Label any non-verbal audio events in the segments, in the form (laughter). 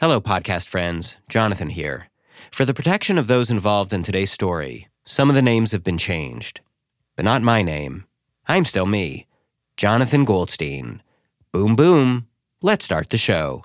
Hello, podcast friends. Jonathan here. For the protection of those involved in today's story, some of the names have been changed. But not my name. I'm still me, Jonathan Goldstein. Boom, boom. Let's start the show.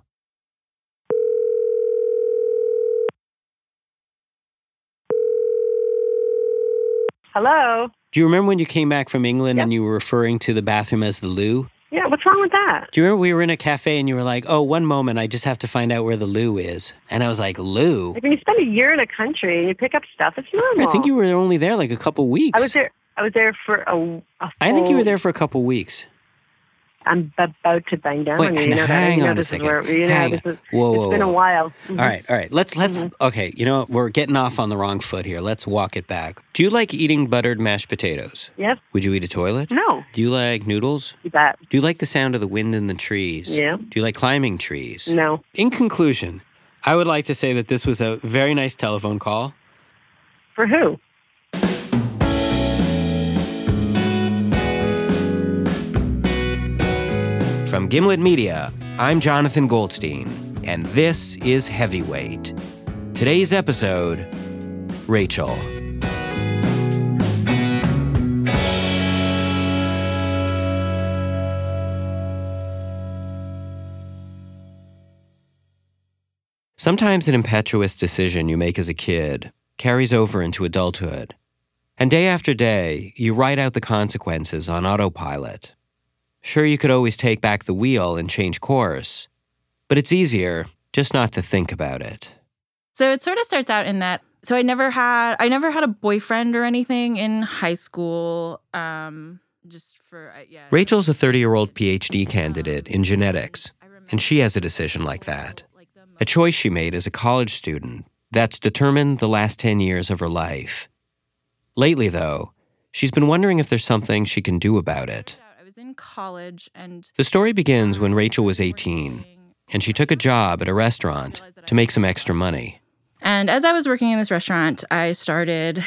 Hello. Do you remember when you came back from England Yep. and you were referring to the bathroom as the loo? Yeah, what's wrong with that? Do you remember we were in a cafe and you were like, "Oh, one moment, I just have to find out where the loo is." And I was like, "Loo?" Like when you spend a year in a country and you pick up stuff, it's normal. I think you were only there like a couple weeks. I was there. I was there for a. a I think you were there for a couple weeks. I'm about to bang down Wait, on you. You know that. hang know on a second. Is where, you Hang this on. is, Whoa, it's whoa, been a whoa. while. Mhm. All right, all right. Let's let's Mhm. okay. You know we're getting off on the wrong foot here. Let's walk it back. Do you like eating buttered mashed potatoes? Yes. Would you eat a toilet? No. Do you like noodles? You bet. Do you like the sound of the wind in the trees? Yeah. Do you like climbing trees? No. In conclusion, I would like to say that this was a very nice telephone call. For who? Gimlet Media, I'm Jonathan Goldstein, and this is Heavyweight. Today's episode Rachael. Sometimes an impetuous decision you make as a kid carries over into adulthood. And day after day, you write out the consequences on autopilot. Sure, you could always take back the wheel and change course, but it's easier just not to think about it. So it sort of starts out in that. So I never had I never had a boyfriend or anything in high school. Um, just for uh, yeah. Rachael's a 30 year old PhD candidate in genetics, and she has a decision like that. A choice she made as a college student that's determined the last 10 years of her life. Lately, though, she's been wondering if there's something she can do about it. I was in college and The story begins when Rachael was 18, and she took a job at a restaurant to make some extra money. And as I was working in this restaurant, I started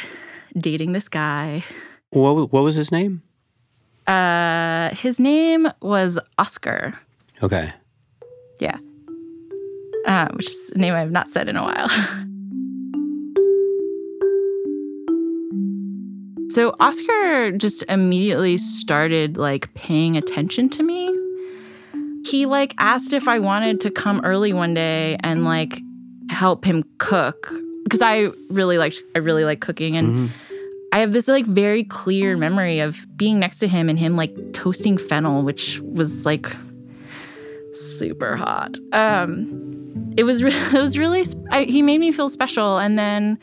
dating this guy. What what was his name? Uh, his name was Oscar. Okay. Yeah. Uh, which is a name I've not said in a while. (laughs) so Oscar just immediately started like paying attention to me. He like asked if I wanted to come early one day and like help him cook because I really liked I really like cooking and Mhm. I have this like very clear memory of being next to him and him like toasting fennel, which was like super hot. Um, it was re- (laughs) it was really I, he made me feel special, and then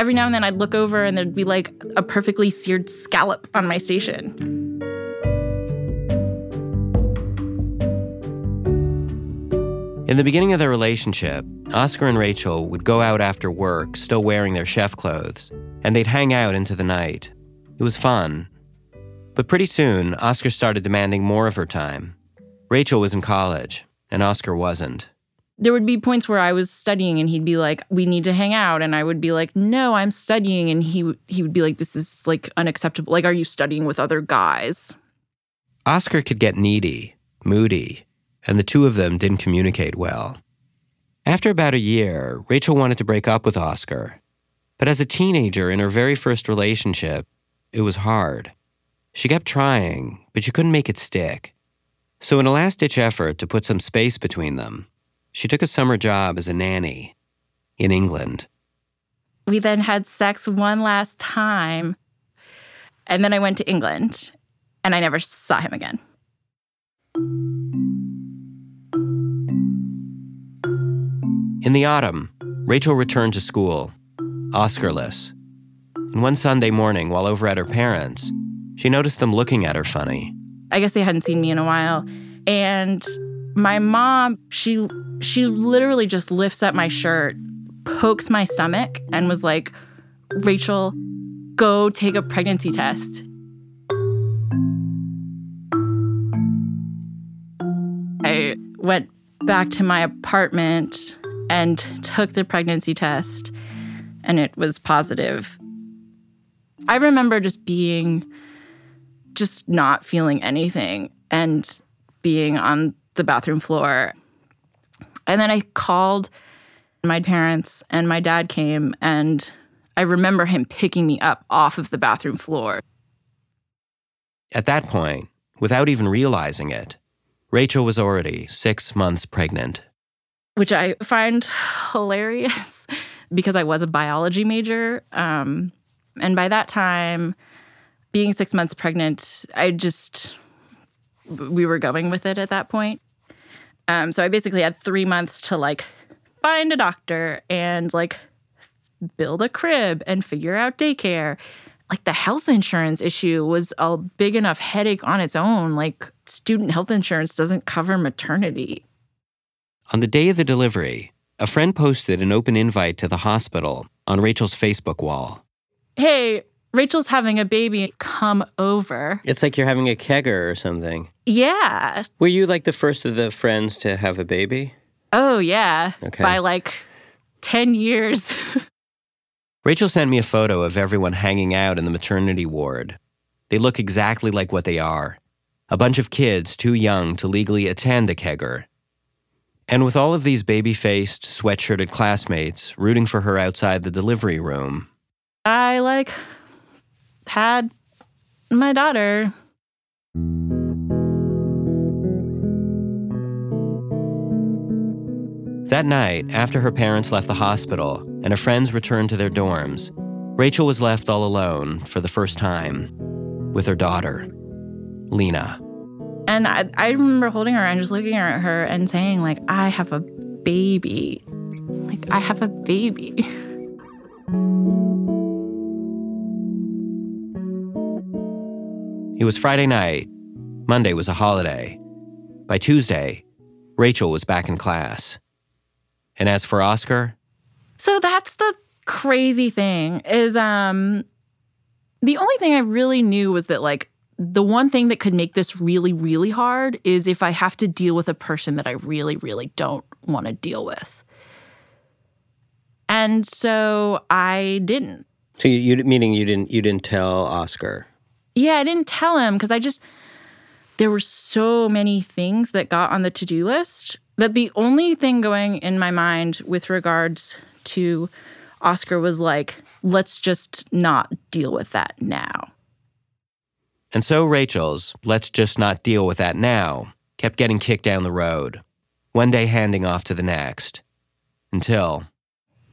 every now and then I'd look over and there'd be like a perfectly seared scallop on my station. In the beginning of their relationship, Oscar and Rachael would go out after work, still wearing their chef clothes, and they'd hang out into the night. It was fun. But pretty soon, Oscar started demanding more of her time. Rachael was in college, and Oscar wasn't. There would be points where I was studying and he'd be like, "We need to hang out," and I would be like, "No, I'm studying," and he he would be like, "This is like unacceptable. Like, are you studying with other guys?" Oscar could get needy, moody, and the two of them didn't communicate well. After about a year, Rachael wanted to break up with Oscar. But as a teenager in her very first relationship, it was hard. She kept trying, but she couldn't make it stick. So, in a last ditch effort to put some space between them, she took a summer job as a nanny in England. we then had sex one last time. And then I went to England and I never saw him again. In the autumn, Rachael returned to school, Oscarless. And one Sunday morning, while over at her parents', she noticed them looking at her funny. I guess they hadn't seen me in a while. And my mom, she she literally just lifts up my shirt, pokes my stomach, and was like, Rachael, go take a pregnancy test. I went back to my apartment and took the pregnancy test, and it was positive. I remember just being, just not feeling anything and being on the bathroom floor. And then I called my parents, and my dad came, and I remember him picking me up off of the bathroom floor. At that point, without even realizing it, Rachael was already six months pregnant. Which I find (laughs) hilarious (laughs) because I was a biology major. Um, and by that time, being six months pregnant, I just, we were going with it at that point. Um, so I basically had three months to like find a doctor and like build a crib and figure out daycare. Like the health insurance issue was a big enough headache on its own. Like student health insurance doesn't cover maternity. On the day of the delivery, a friend posted an open invite to the hospital on Rachael's Facebook wall. Hey, Rachael's having a baby. Come over. It's like you're having a kegger or something. Yeah. Were you like the first of the friends to have a baby? Oh, yeah. Okay. By like 10 years. (laughs) Rachael sent me a photo of everyone hanging out in the maternity ward. They look exactly like what they are a bunch of kids too young to legally attend a kegger. And with all of these baby faced, sweatshirted classmates rooting for her outside the delivery room, I like had my daughter. That night, after her parents left the hospital and her friends returned to their dorms, Rachael was left all alone for the first time with her daughter, Lena. And I, I remember holding her and just looking at her and saying, like, I have a baby. Like, I have a baby. It was Friday night. Monday was a holiday. By Tuesday, Rachael was back in class. And as for Oscar, So that's the crazy thing is um the only thing I really knew was that like the one thing that could make this really really hard is if I have to deal with a person that I really really don't want to deal with. And so I didn't. So you, you meaning you didn't you didn't tell Oscar? Yeah, I didn't tell him because I just there were so many things that got on the to-do list that the only thing going in my mind with regards to Oscar was like, let's just not deal with that now. and so Rachael's, let's just not deal with that now, kept getting kicked down the road, one day handing off to the next. Until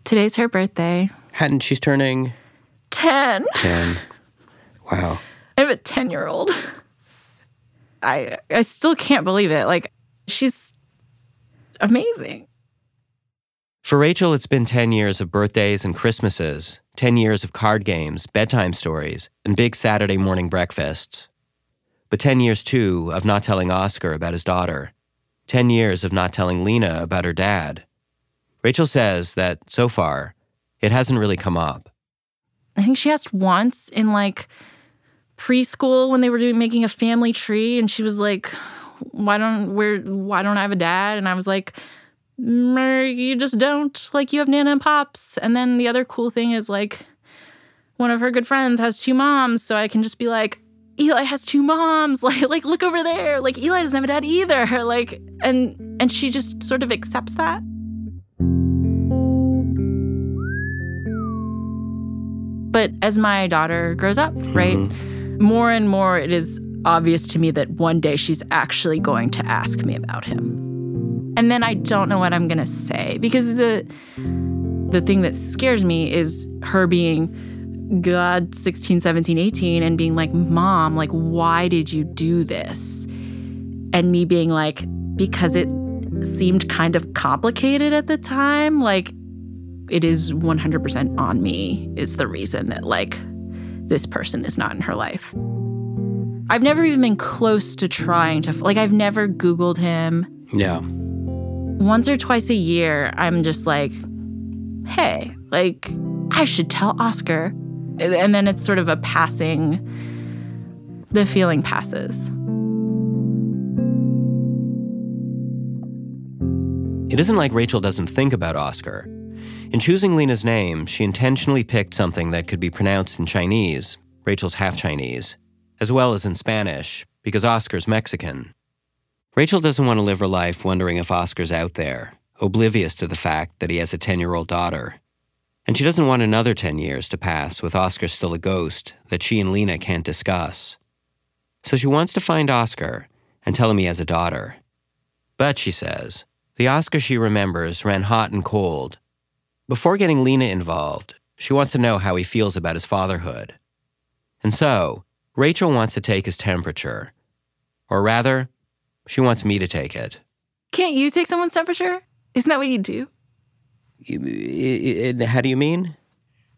Today's her birthday. Hadn't she's turning 10. ten? Wow. I have a 10 year old. I I still can't believe it. Like she's amazing. For Rachael, it's been 10 years of birthdays and Christmases, 10 years of card games, bedtime stories, and big Saturday morning breakfasts. But 10 years, too, of not telling Oscar about his daughter. 10 years of not telling Lena about her dad. Rachael says that, so far, it hasn't really come up. I think she asked once in like preschool when they were doing making a family tree and she was like why don't where why don't I have a dad? And I was like "Mm, you just don't like you have nana and pops. And then the other cool thing is like one of her good friends has two moms so I can just be like Eli has two moms. (laughs) Like like look over there. Like Eli doesn't have a dad either. (laughs) Like and and she just sort of accepts that. But as my daughter grows up, right, more and more it is obvious to me that one day she's actually going to ask me about him. And then I don't know what I'm going to say because the the thing that scares me is her being god 16, 17, 18 and being like, "Mom, like why did you do this?" And me being like, "Because it seemed kind of complicated at the time, like it is 100% on me is the reason that like this person is not in her life. I've never even been close to trying to like I've never googled him. Yeah. Once or twice a year I'm just like hey, like I should tell Oscar. And then it's sort of a passing the feeling passes. It isn't like Rachael doesn't think about Oscar. In choosing Lena's name, she intentionally picked something that could be pronounced in Chinese, Rachael's half Chinese, as well as in Spanish, because Oscar's Mexican. Rachael doesn't want to live her life wondering if Oscar's out there, oblivious to the fact that he has a 10 year old daughter. And she doesn't want another 10 years to pass with Oscar still a ghost that she and Lena can't discuss. So she wants to find Oscar and tell him he has a daughter. But, she says, the Oscar she remembers ran hot and cold. Before getting Lena involved, she wants to know how he feels about his fatherhood. And so, Rachael wants to take his temperature. Or rather, she wants me to take it. Can't you take someone's temperature? Isn't that what you do? You- How do you mean?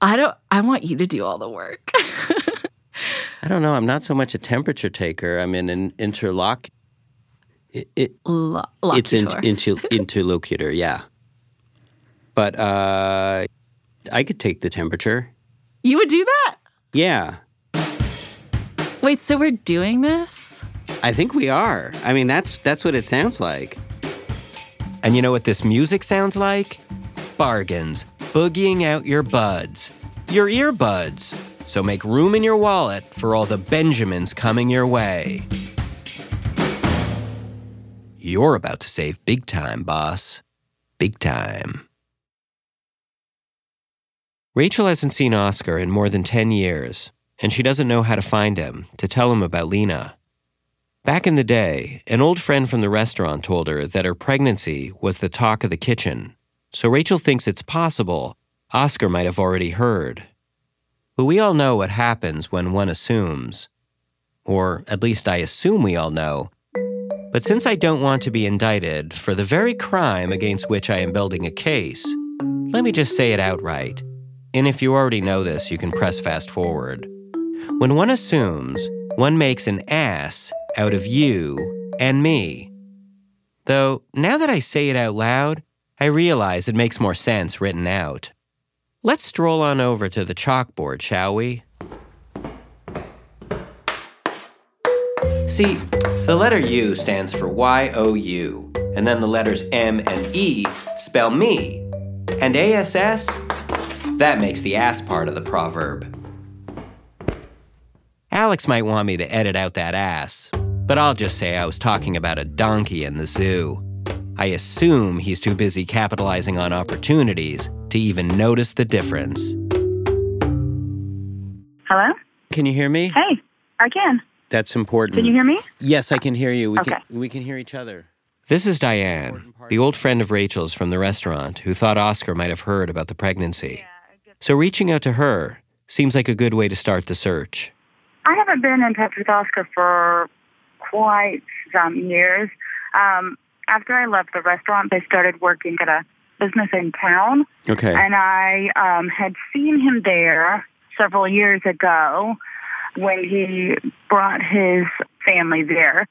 I don't. I want you to do all the work. (laughs) I don't know. I'm not so much a temperature taker. I'm in an interlock. It, it, Lo- it's in, locutor. inter, (laughs) interlocutor, yeah. But uh, I could take the temperature. you would do that? Yeah, Wait, so we're doing this? I think we are. I mean, that's that's what it sounds like. And you know what this music sounds like? Bargains, boogieing out your buds, your earbuds. So make room in your wallet for all the Benjamins coming your way. You're about to save big time, boss. Big time. Rachael hasn't seen Oscar in more than 10 years, and she doesn't know how to find him to tell him about Lena. Back in the day, an old friend from the restaurant told her that her pregnancy was the talk of the kitchen, so Rachael thinks it's possible Oscar might have already heard. But we all know what happens when one assumes. Or at least I assume we all know. But since I don't want to be indicted for the very crime against which I am building a case, let me just say it outright. And if you already know this, you can press fast forward. When one assumes, one makes an ass out of you and me. Though, now that I say it out loud, I realize it makes more sense written out. Let's stroll on over to the chalkboard, shall we? See, the letter U stands for Y O U, and then the letters M and E spell me. And ASS? That makes the ass part of the proverb. Alex might want me to edit out that ass, but I'll just say I was talking about a donkey in the zoo. I assume he's too busy capitalizing on opportunities to even notice the difference. Hello? Can you hear me? Hey, I can. That's important. Can you hear me? Yes, I can hear you. We Okay. can we can hear each other. This is Diane, the old friend of Rachael's from the restaurant who thought Oscar might have heard about the pregnancy. So reaching out to her seems like a good way to start the search. I haven't been in touch with Oscar for quite some years. Um, after I left the restaurant, they started working at a business in town, Okay. and I um, had seen him there several years ago when he brought his family there.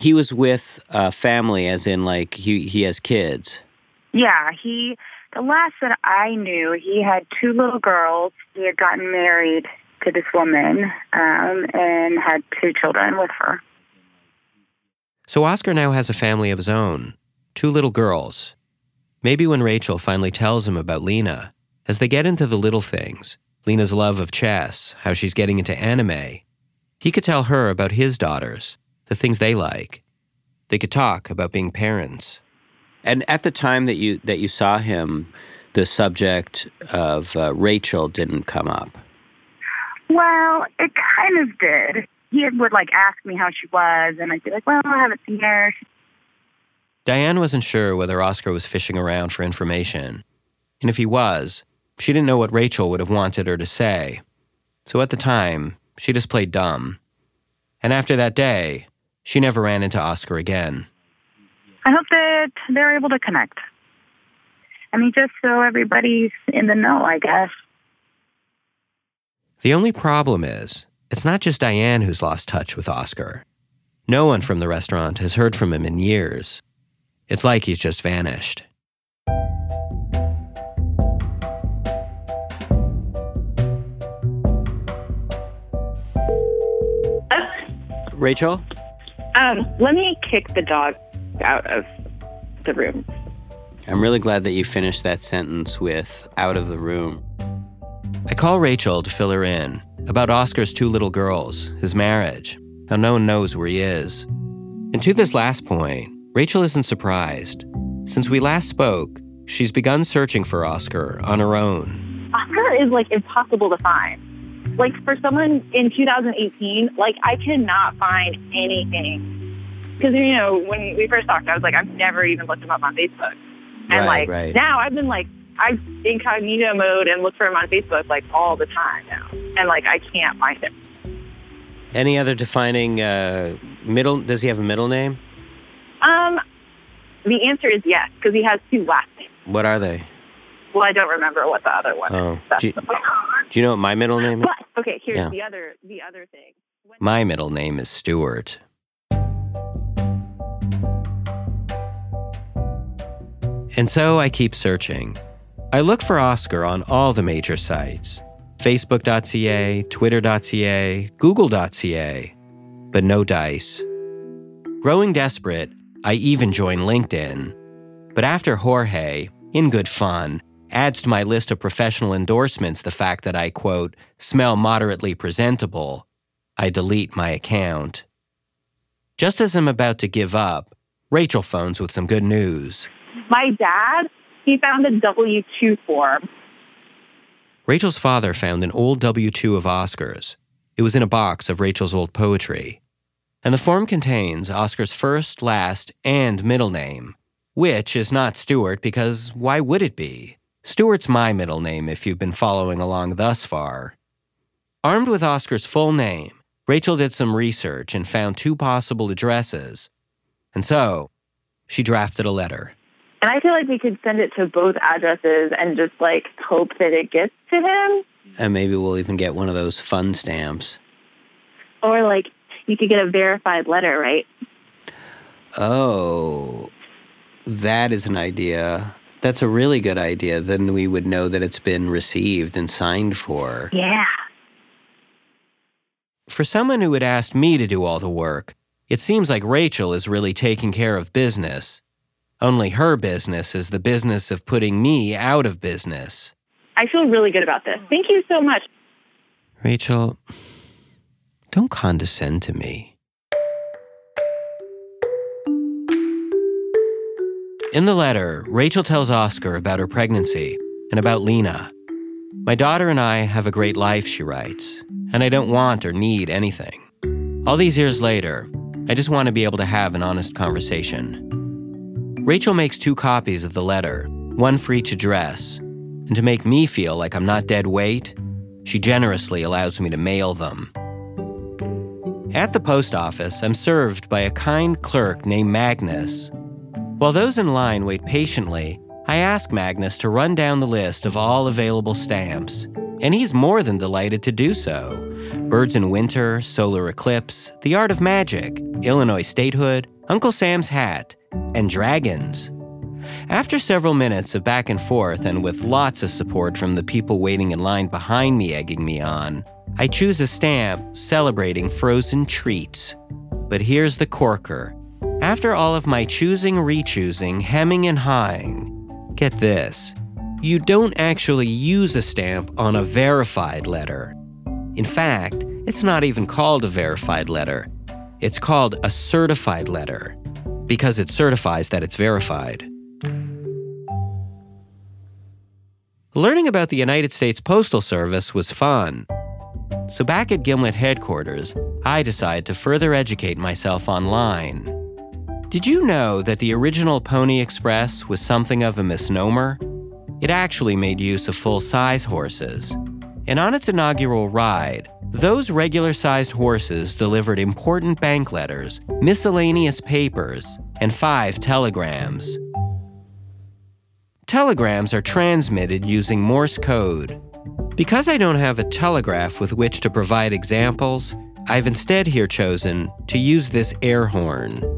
He was with uh, family, as in like he he has kids. Yeah, he. The last that I knew, he had two little girls. He had gotten married to this woman um, and had two children with her. So Oscar now has a family of his own, two little girls. Maybe when Rachael finally tells him about Lena, as they get into the little things, Lena's love of chess, how she's getting into anime, he could tell her about his daughters, the things they like. They could talk about being parents. And at the time that you that you saw him, the subject of uh, Rachael didn't come up. Well, it kind of did. He would like ask me how she was, and I'd be like, "Well, I haven't seen her." Diane wasn't sure whether Oscar was fishing around for information. And if he was, she didn't know what Rachael would have wanted her to say. So at the time, she just played dumb. And after that day, she never ran into Oscar again. I hope that they're able to connect. I mean, just so everybody's in the know, I guess. The only problem is, it's not just Diane who's lost touch with Oscar. No one from the restaurant has heard from him in years. It's like he's just vanished. Rachael? Um, let me kick the dog out of the room. I'm really glad that you finished that sentence with out of the room. I call Rachael to fill her in about Oscar's two little girls, his marriage, how no one knows where he is. And to this last point, Rachael isn't surprised. Since we last spoke, she's begun searching for Oscar on her own. Oscar is like impossible to find. Like for someone in 2018, like I cannot find anything. Because you know, when we first talked, I was like, I've never even looked him up on Facebook. And Right, like right. now, I've been like, I'm incognito mode and look for him on Facebook like all the time now, and like I can't find him. Any other defining uh, middle? Does he have a middle name? Um, the answer is yes, because he has two last names. What are they? Well, I don't remember what the other one Oh, is. Do, the do you know what my middle name is? But okay, here's Yeah. the other the other thing. When- My middle name is Stuart. And so I keep searching. I look for Oscar on all the major sites Facebook.ca, Twitter.ca, Google.ca, but no dice. Growing desperate, I even join LinkedIn. But after Jorge, in good fun, adds to my list of professional endorsements the fact that I, quote, smell moderately presentable, I delete my account. Just as I'm about to give up, Rachael phones with some good news. My dad, he found a W two form. Rachael's father found an old W 2 of Oscar's. It was in a box of Rachael's old poetry. And the form contains Oscar's first, last, and middle name, which is not Stewart because why would it be? Stewart's my middle name if you've been following along thus far. Armed with Oscar's full name, Rachael did some research and found two possible addresses. And so, she drafted a letter. And I feel like we could send it to both addresses and just like hope that it gets to him. And maybe we'll even get one of those fun stamps. Or like you could get a verified letter, right? Oh, that is an idea. That's a really good idea. Then we would know that it's been received and signed for. Yeah. For someone who had asked me to do all the work, it seems like Rachael is really taking care of business. Only her business is the business of putting me out of business. I feel really good about this. Thank you so much. Rachael, don't condescend to me. In the letter, Rachael tells Oscar about her pregnancy and about Lena. My daughter and I have a great life, she writes, and I don't want or need anything. All these years later, I just want to be able to have an honest conversation. Rachael makes two copies of the letter, one for each address, and to make me feel like I'm not dead weight, she generously allows me to mail them. At the post office, I'm served by a kind clerk named Magnus. While those in line wait patiently, I ask Magnus to run down the list of all available stamps, and he's more than delighted to do so. Birds in Winter, Solar Eclipse, The Art of Magic, Illinois Statehood, Uncle Sam's Hat, and Dragons. After several minutes of back and forth, and with lots of support from the people waiting in line behind me egging me on, I choose a stamp celebrating frozen treats. But here's the corker. After all of my choosing, rechoosing, hemming, and hawing, get this you don't actually use a stamp on a verified letter. In fact, it's not even called a verified letter, it's called a certified letter because it certifies that it's verified. Learning about the United States Postal Service was fun. So back at Gimlet headquarters, I decided to further educate myself online. Did you know that the original Pony Express was something of a misnomer? It actually made use of full size horses. And on its inaugural ride, those regular sized horses delivered important bank letters, miscellaneous papers, and five telegrams. Telegrams are transmitted using Morse code. Because I don't have a telegraph with which to provide examples, I've instead here chosen to use this air horn.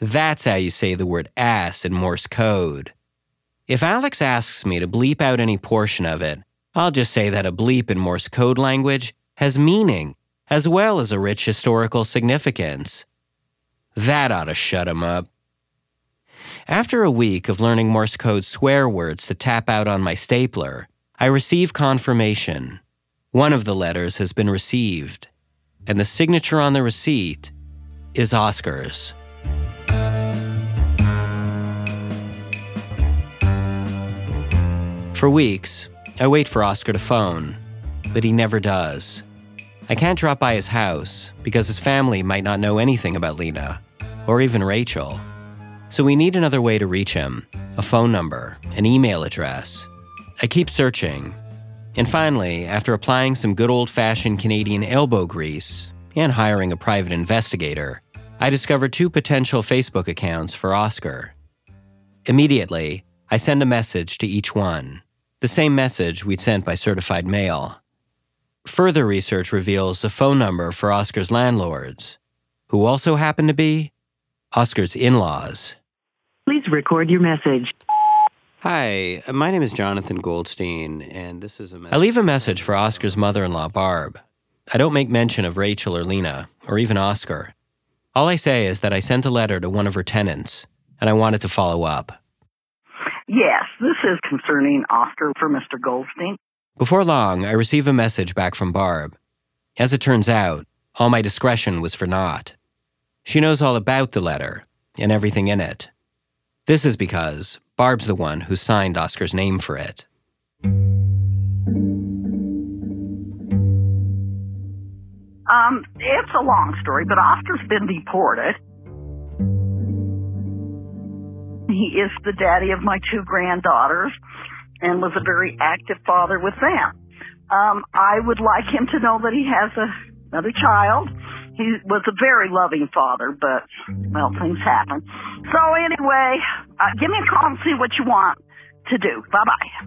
That's how you say the word ass in Morse code. If Alex asks me to bleep out any portion of it, I'll just say that a bleep in Morse code language has meaning, as well as a rich historical significance. That ought to shut him up. After a week of learning Morse code swear words to tap out on my stapler, I receive confirmation. One of the letters has been received. and the signature on the receipt is Oscar's. For weeks, I wait for Oscar to phone, but he never does. I can't drop by his house because his family might not know anything about Lena, or even Rachael. So we need another way to reach him a phone number, an email address. I keep searching, and finally, after applying some good old fashioned Canadian elbow grease and hiring a private investigator, I discovered two potential Facebook accounts for Oscar. Immediately, I send a message to each one the same message we'd sent by certified mail. Further research reveals a phone number for Oscar's landlords, who also happen to be Oscar's in laws. Please record your message. Hi, uh, my name is Jonathan Goldstein, and this is a message. I leave a message for Oscar's mother in law, Barb. I don't make mention of Rachael or Lena, or even Oscar. All I say is that I sent a letter to one of her tenants, and I wanted to follow up. Yes, this is concerning Oscar for Mr. Goldstein. Before long, I receive a message back from Barb. As it turns out, all my discretion was for naught. She knows all about the letter and everything in it. This is because Barb's the one who signed Oscar's name for it. Um, it's a long story, but Oscar's been deported. He is the daddy of my two granddaughters and was a very active father with them. Um, I would like him to know that he has a, another child. He was a very loving father, but, well, things happen. So anyway, uh, give me a call and see what you want to do. Bye bye.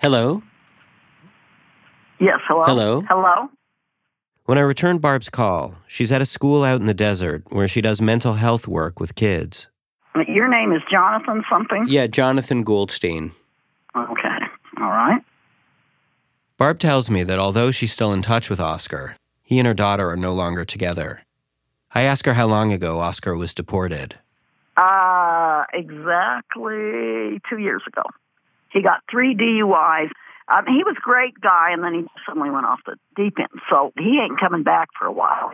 Hello? Yes, hello? Hello? Hello? When I return Barb's call, she's at a school out in the desert where she does mental health work with kids. Your name is Jonathan something? Yeah, Jonathan Goldstein. Okay. All right. Barb tells me that although she's still in touch with Oscar, he and her daughter are no longer together. I ask her how long ago Oscar was deported. Uh, exactly two years ago. He got three DUIs. Um, he was a great guy, and then he suddenly went off the deep end. So he ain't coming back for a while.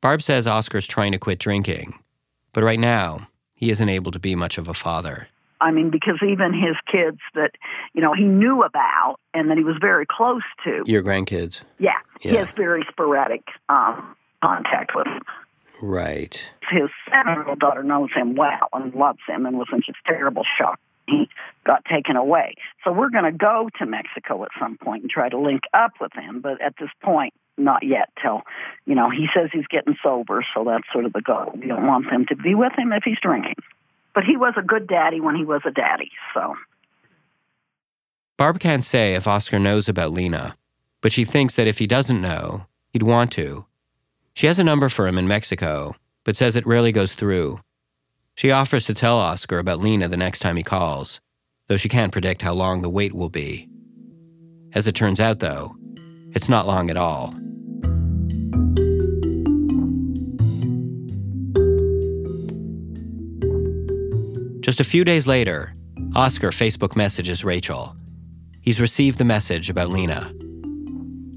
Barb says Oscar's trying to quit drinking, but right now, he isn't able to be much of a father. I mean, because even his kids that, you know, he knew about and that he was very close to. Your grandkids? Yeah. Yeah. He has very sporadic um, contact with them. Right. His seven-year-old daughter knows him well and loves him and was in just terrible shock. He got taken away. So we're going to go to Mexico at some point and try to link up with him. But at this point, not yet till, you know, he says he's getting sober. So that's sort of the goal. We don't want them to be with him if he's drinking. But he was a good daddy when he was a daddy. So Barb can't say if Oscar knows about Lena, but she thinks that if he doesn't know, he'd want to. She has a number for him in Mexico, but says it rarely goes through. She offers to tell Oscar about Lena the next time he calls, though she can't predict how long the wait will be. As it turns out, though, it's not long at all. Just a few days later, Oscar Facebook messages Rachael. He's received the message about Lena.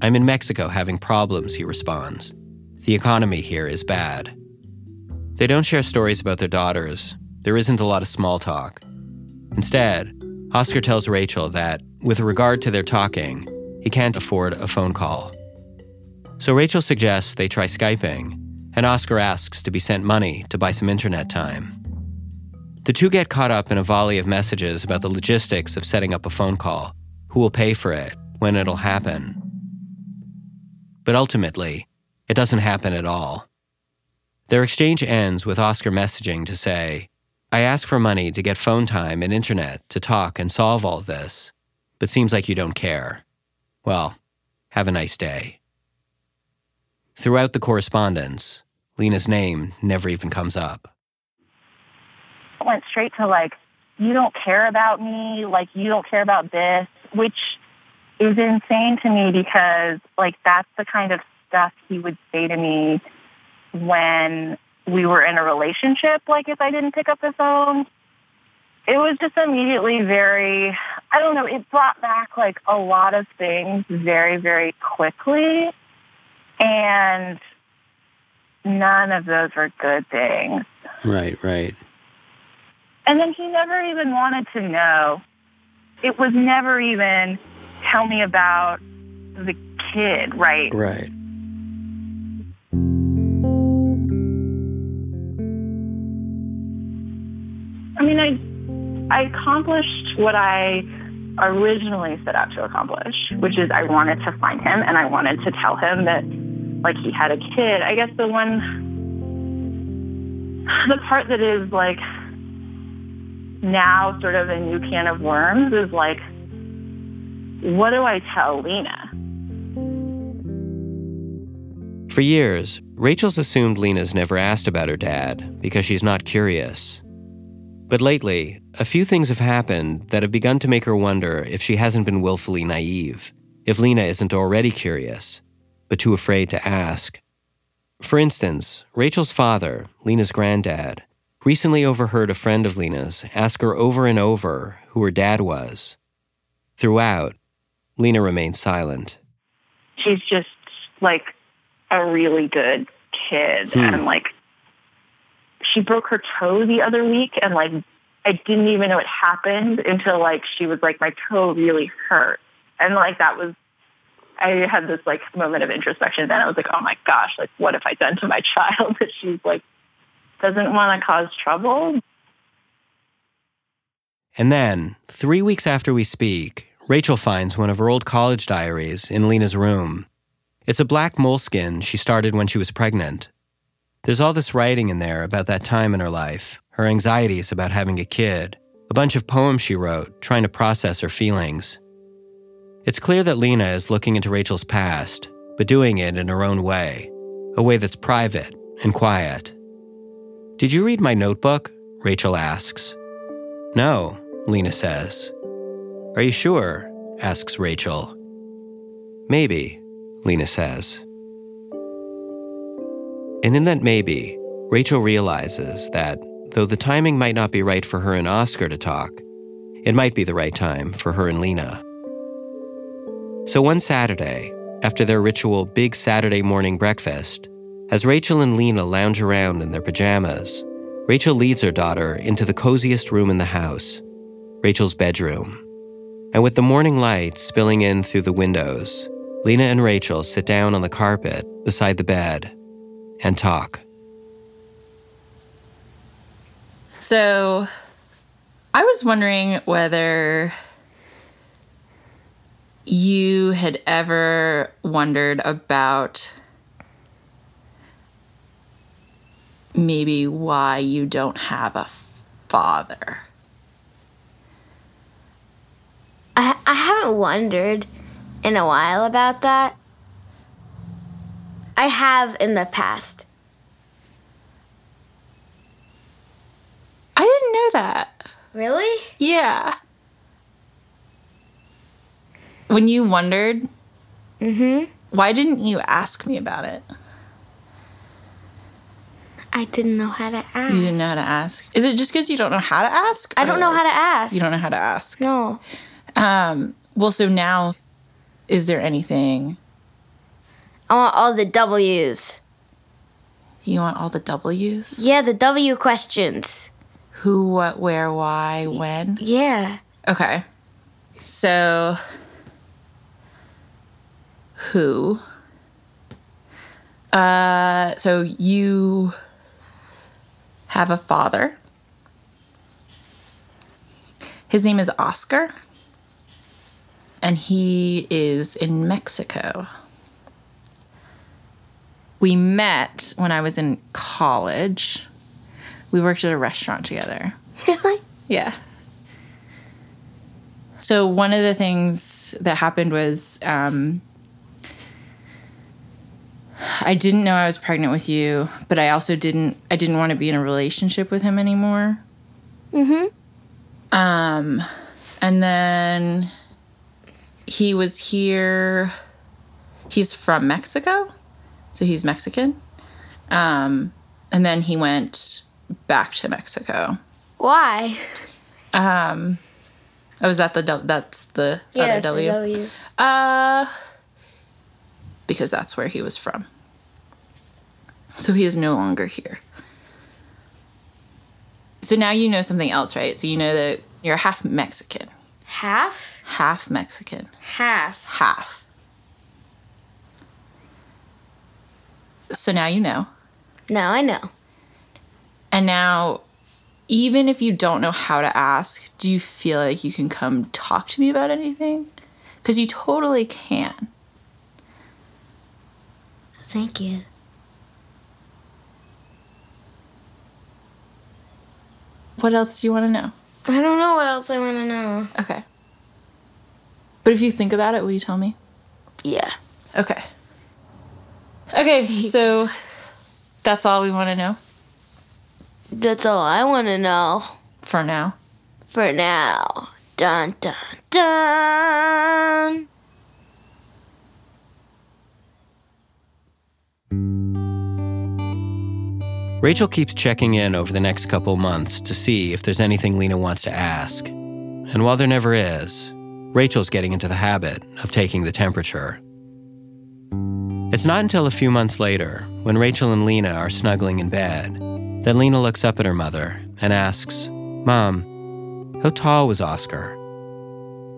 I'm in Mexico having problems, he responds. The economy here is bad. They don't share stories about their daughters. There isn't a lot of small talk. Instead, Oscar tells Rachael that, with regard to their talking, he can't afford a phone call. So Rachael suggests they try Skyping, and Oscar asks to be sent money to buy some internet time. The two get caught up in a volley of messages about the logistics of setting up a phone call, who will pay for it, when it'll happen. But ultimately, it doesn't happen at all. Their exchange ends with Oscar messaging to say, I ask for money to get phone time and internet to talk and solve all this, but seems like you don't care. Well, have a nice day. Throughout the correspondence, Lena's name never even comes up. went straight to like, you don't care about me, like you don't care about this, which is insane to me because like that's the kind of stuff he would say to me when we were in a relationship, like if I didn't pick up the phone. It was just immediately very I don't know, it brought back like a lot of things very, very quickly. And none of those were good things. Right, right. And then he never even wanted to know. It was never even tell me about the kid, right? Right. I I accomplished what I originally set out to accomplish, which is I wanted to find him and I wanted to tell him that like he had a kid. I guess the one the part that is like now sort of a new can of worms is like what do I tell Lena? For years, Rachael's assumed Lena's never asked about her dad because she's not curious. But lately, a few things have happened that have begun to make her wonder if she hasn't been willfully naive, if Lena isn't already curious, but too afraid to ask. For instance, Rachael's father, Lena's granddad, recently overheard a friend of Lena's ask her over and over who her dad was. Throughout, Lena remained silent. She's just like a really good kid Hmm. and like she broke her toe the other week and like I didn't even know it happened until like she was like my toe really hurt. And like that was I had this like moment of introspection then I was like, Oh my gosh, like what have I done to my (laughs) child that she's like doesn't want to cause trouble? And then, three weeks after we speak, Rachael finds one of her old college diaries in Lena's room. It's a black moleskin she started when she was pregnant. There's all this writing in there about that time in her life, her anxieties about having a kid, a bunch of poems she wrote, trying to process her feelings. It's clear that Lena is looking into Rachael's past, but doing it in her own way, a way that's private and quiet. Did you read my notebook? Rachael asks. No, Lena says. Are you sure? asks Rachael. Maybe, Lena says. And in that maybe, Rachael realizes that though the timing might not be right for her and Oscar to talk, it might be the right time for her and Lena. So one Saturday, after their ritual big Saturday morning breakfast, as Rachael and Lena lounge around in their pajamas, Rachael leads her daughter into the coziest room in the house, Rachael's bedroom. And with the morning light spilling in through the windows, Lena and Rachael sit down on the carpet beside the bed and talk. So I was wondering whether you had ever wondered about maybe why you don't have a father. I, I haven't wondered in a while about that. I have in the past. I didn't know that. Really? Yeah. When you wondered, Mm hmm. why didn't you ask me about it? I didn't know how to ask. You didn't know how to ask. Is it just because you don't know how to ask? I don't know how to ask. You don't know how to ask. No. Um, well, so now, is there anything I want all the W's. you want all the W's? Yeah, the W questions. Who, what, where, why, when? Yeah. Okay. So, who? Uh, so you have a father. His name is Oscar, and he is in Mexico. We met when I was in college. We worked at a restaurant together. Really? Yeah. So one of the things that happened was um, I didn't know I was pregnant with you, but I also didn't. I didn't want to be in a relationship with him anymore. Mm-hmm. Um, and then he was here. He's from Mexico, so he's Mexican. Um, and then he went back to Mexico. Why? Um, Oh, is that the du- that's the Yeah, other W? W. Uh, because that's where he was from. So he is no longer here. So now you know something else, right? So you know that you're half Mexican, Half? half Mexican, Half. half. So now you know. Now I know. And now, even if you don't know how to ask, do you feel like you can come talk to me about anything? Because you totally can. Thank you. What else do you want to know? I don't know what else I want to know. Okay. But if you think about it, will you tell me? Yeah. Okay. Okay, (laughs) so that's all we want to know That's all I want to know for now. for now. Dun dun dun. Rachael keeps checking in over the next couple months to see if there's anything Lena wants to ask. And while there never is, Rachael's getting into the habit of taking the temperature. It's not until a few months later, when Rachael and Lena are snuggling in bed, that Lena looks up at her mother and asks, Mom, how tall was Oscar?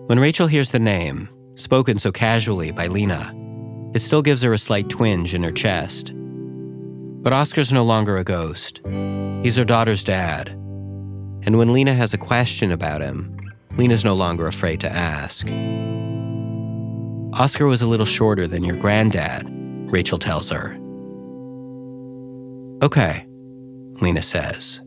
When Rachael hears the name, spoken so casually by Lena, it still gives her a slight twinge in her chest. But Oscar's no longer a ghost. He's her daughter's dad. And when Lena has a question about him, Lena's no longer afraid to ask. Oscar was a little shorter than your granddad, Rachael tells her. Okay, Lena says.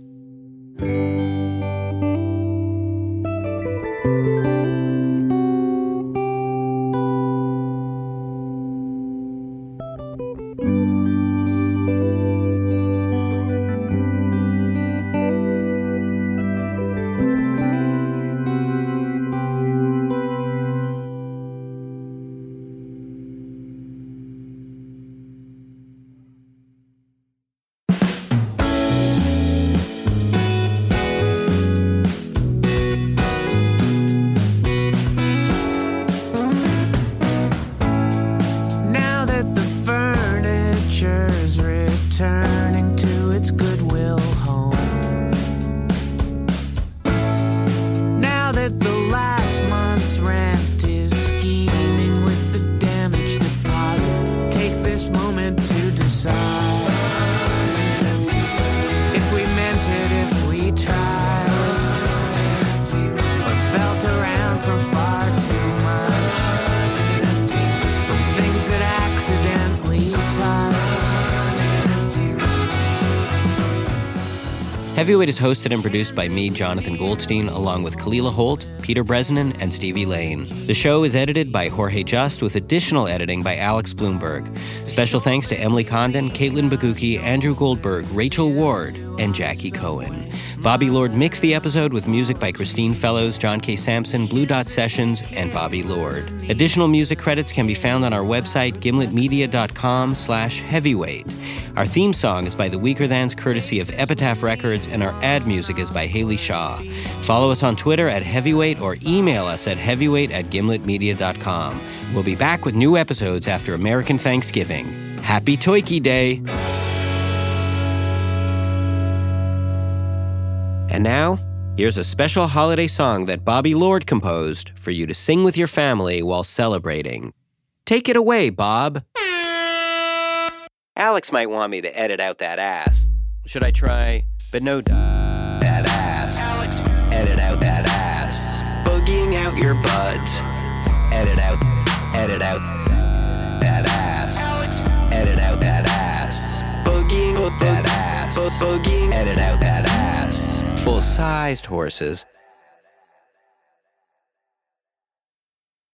Heavyweight is hosted and produced by me, Jonathan Goldstein, along with Kalila Holt, Peter Bresnan, and Stevie Lane. The show is edited by Jorge Just with additional editing by Alex Blumberg. Special thanks to Emily Condon, Katelyn Bogucki, Andrew Goldberg, Rachel Ward, and Jackie Cohen. Bobby Lord mixed the episode with music by Christine Fellows, John K. Samson, Blue Dot Sessions, and Bobby Lord. Additional music credits can be found on our website, gimletmedia.com slash heavyweight. Our theme song is by The Weakerthans, courtesy of Epitaph Records, and our ad music is by Haley Shaw. Follow us on Twitter at heavyweight or email us at heavyweight at gimletmedia.com. We'll be back with new episodes after American Thanksgiving. Happy Toiki Day! And now, here's a special holiday song that Bobby Lord composed for you to sing with your family while celebrating. Take it away, Bob. Alex might want me to edit out that ass. Should I try? But no, duh. That ass. Alex, edit out that ass. Boogieing out your butt. Edit out. Edit out. That ass. Alex, edit out that ass. Boogieing that ass. Boogieing. Edit out that ass. Full-sized horses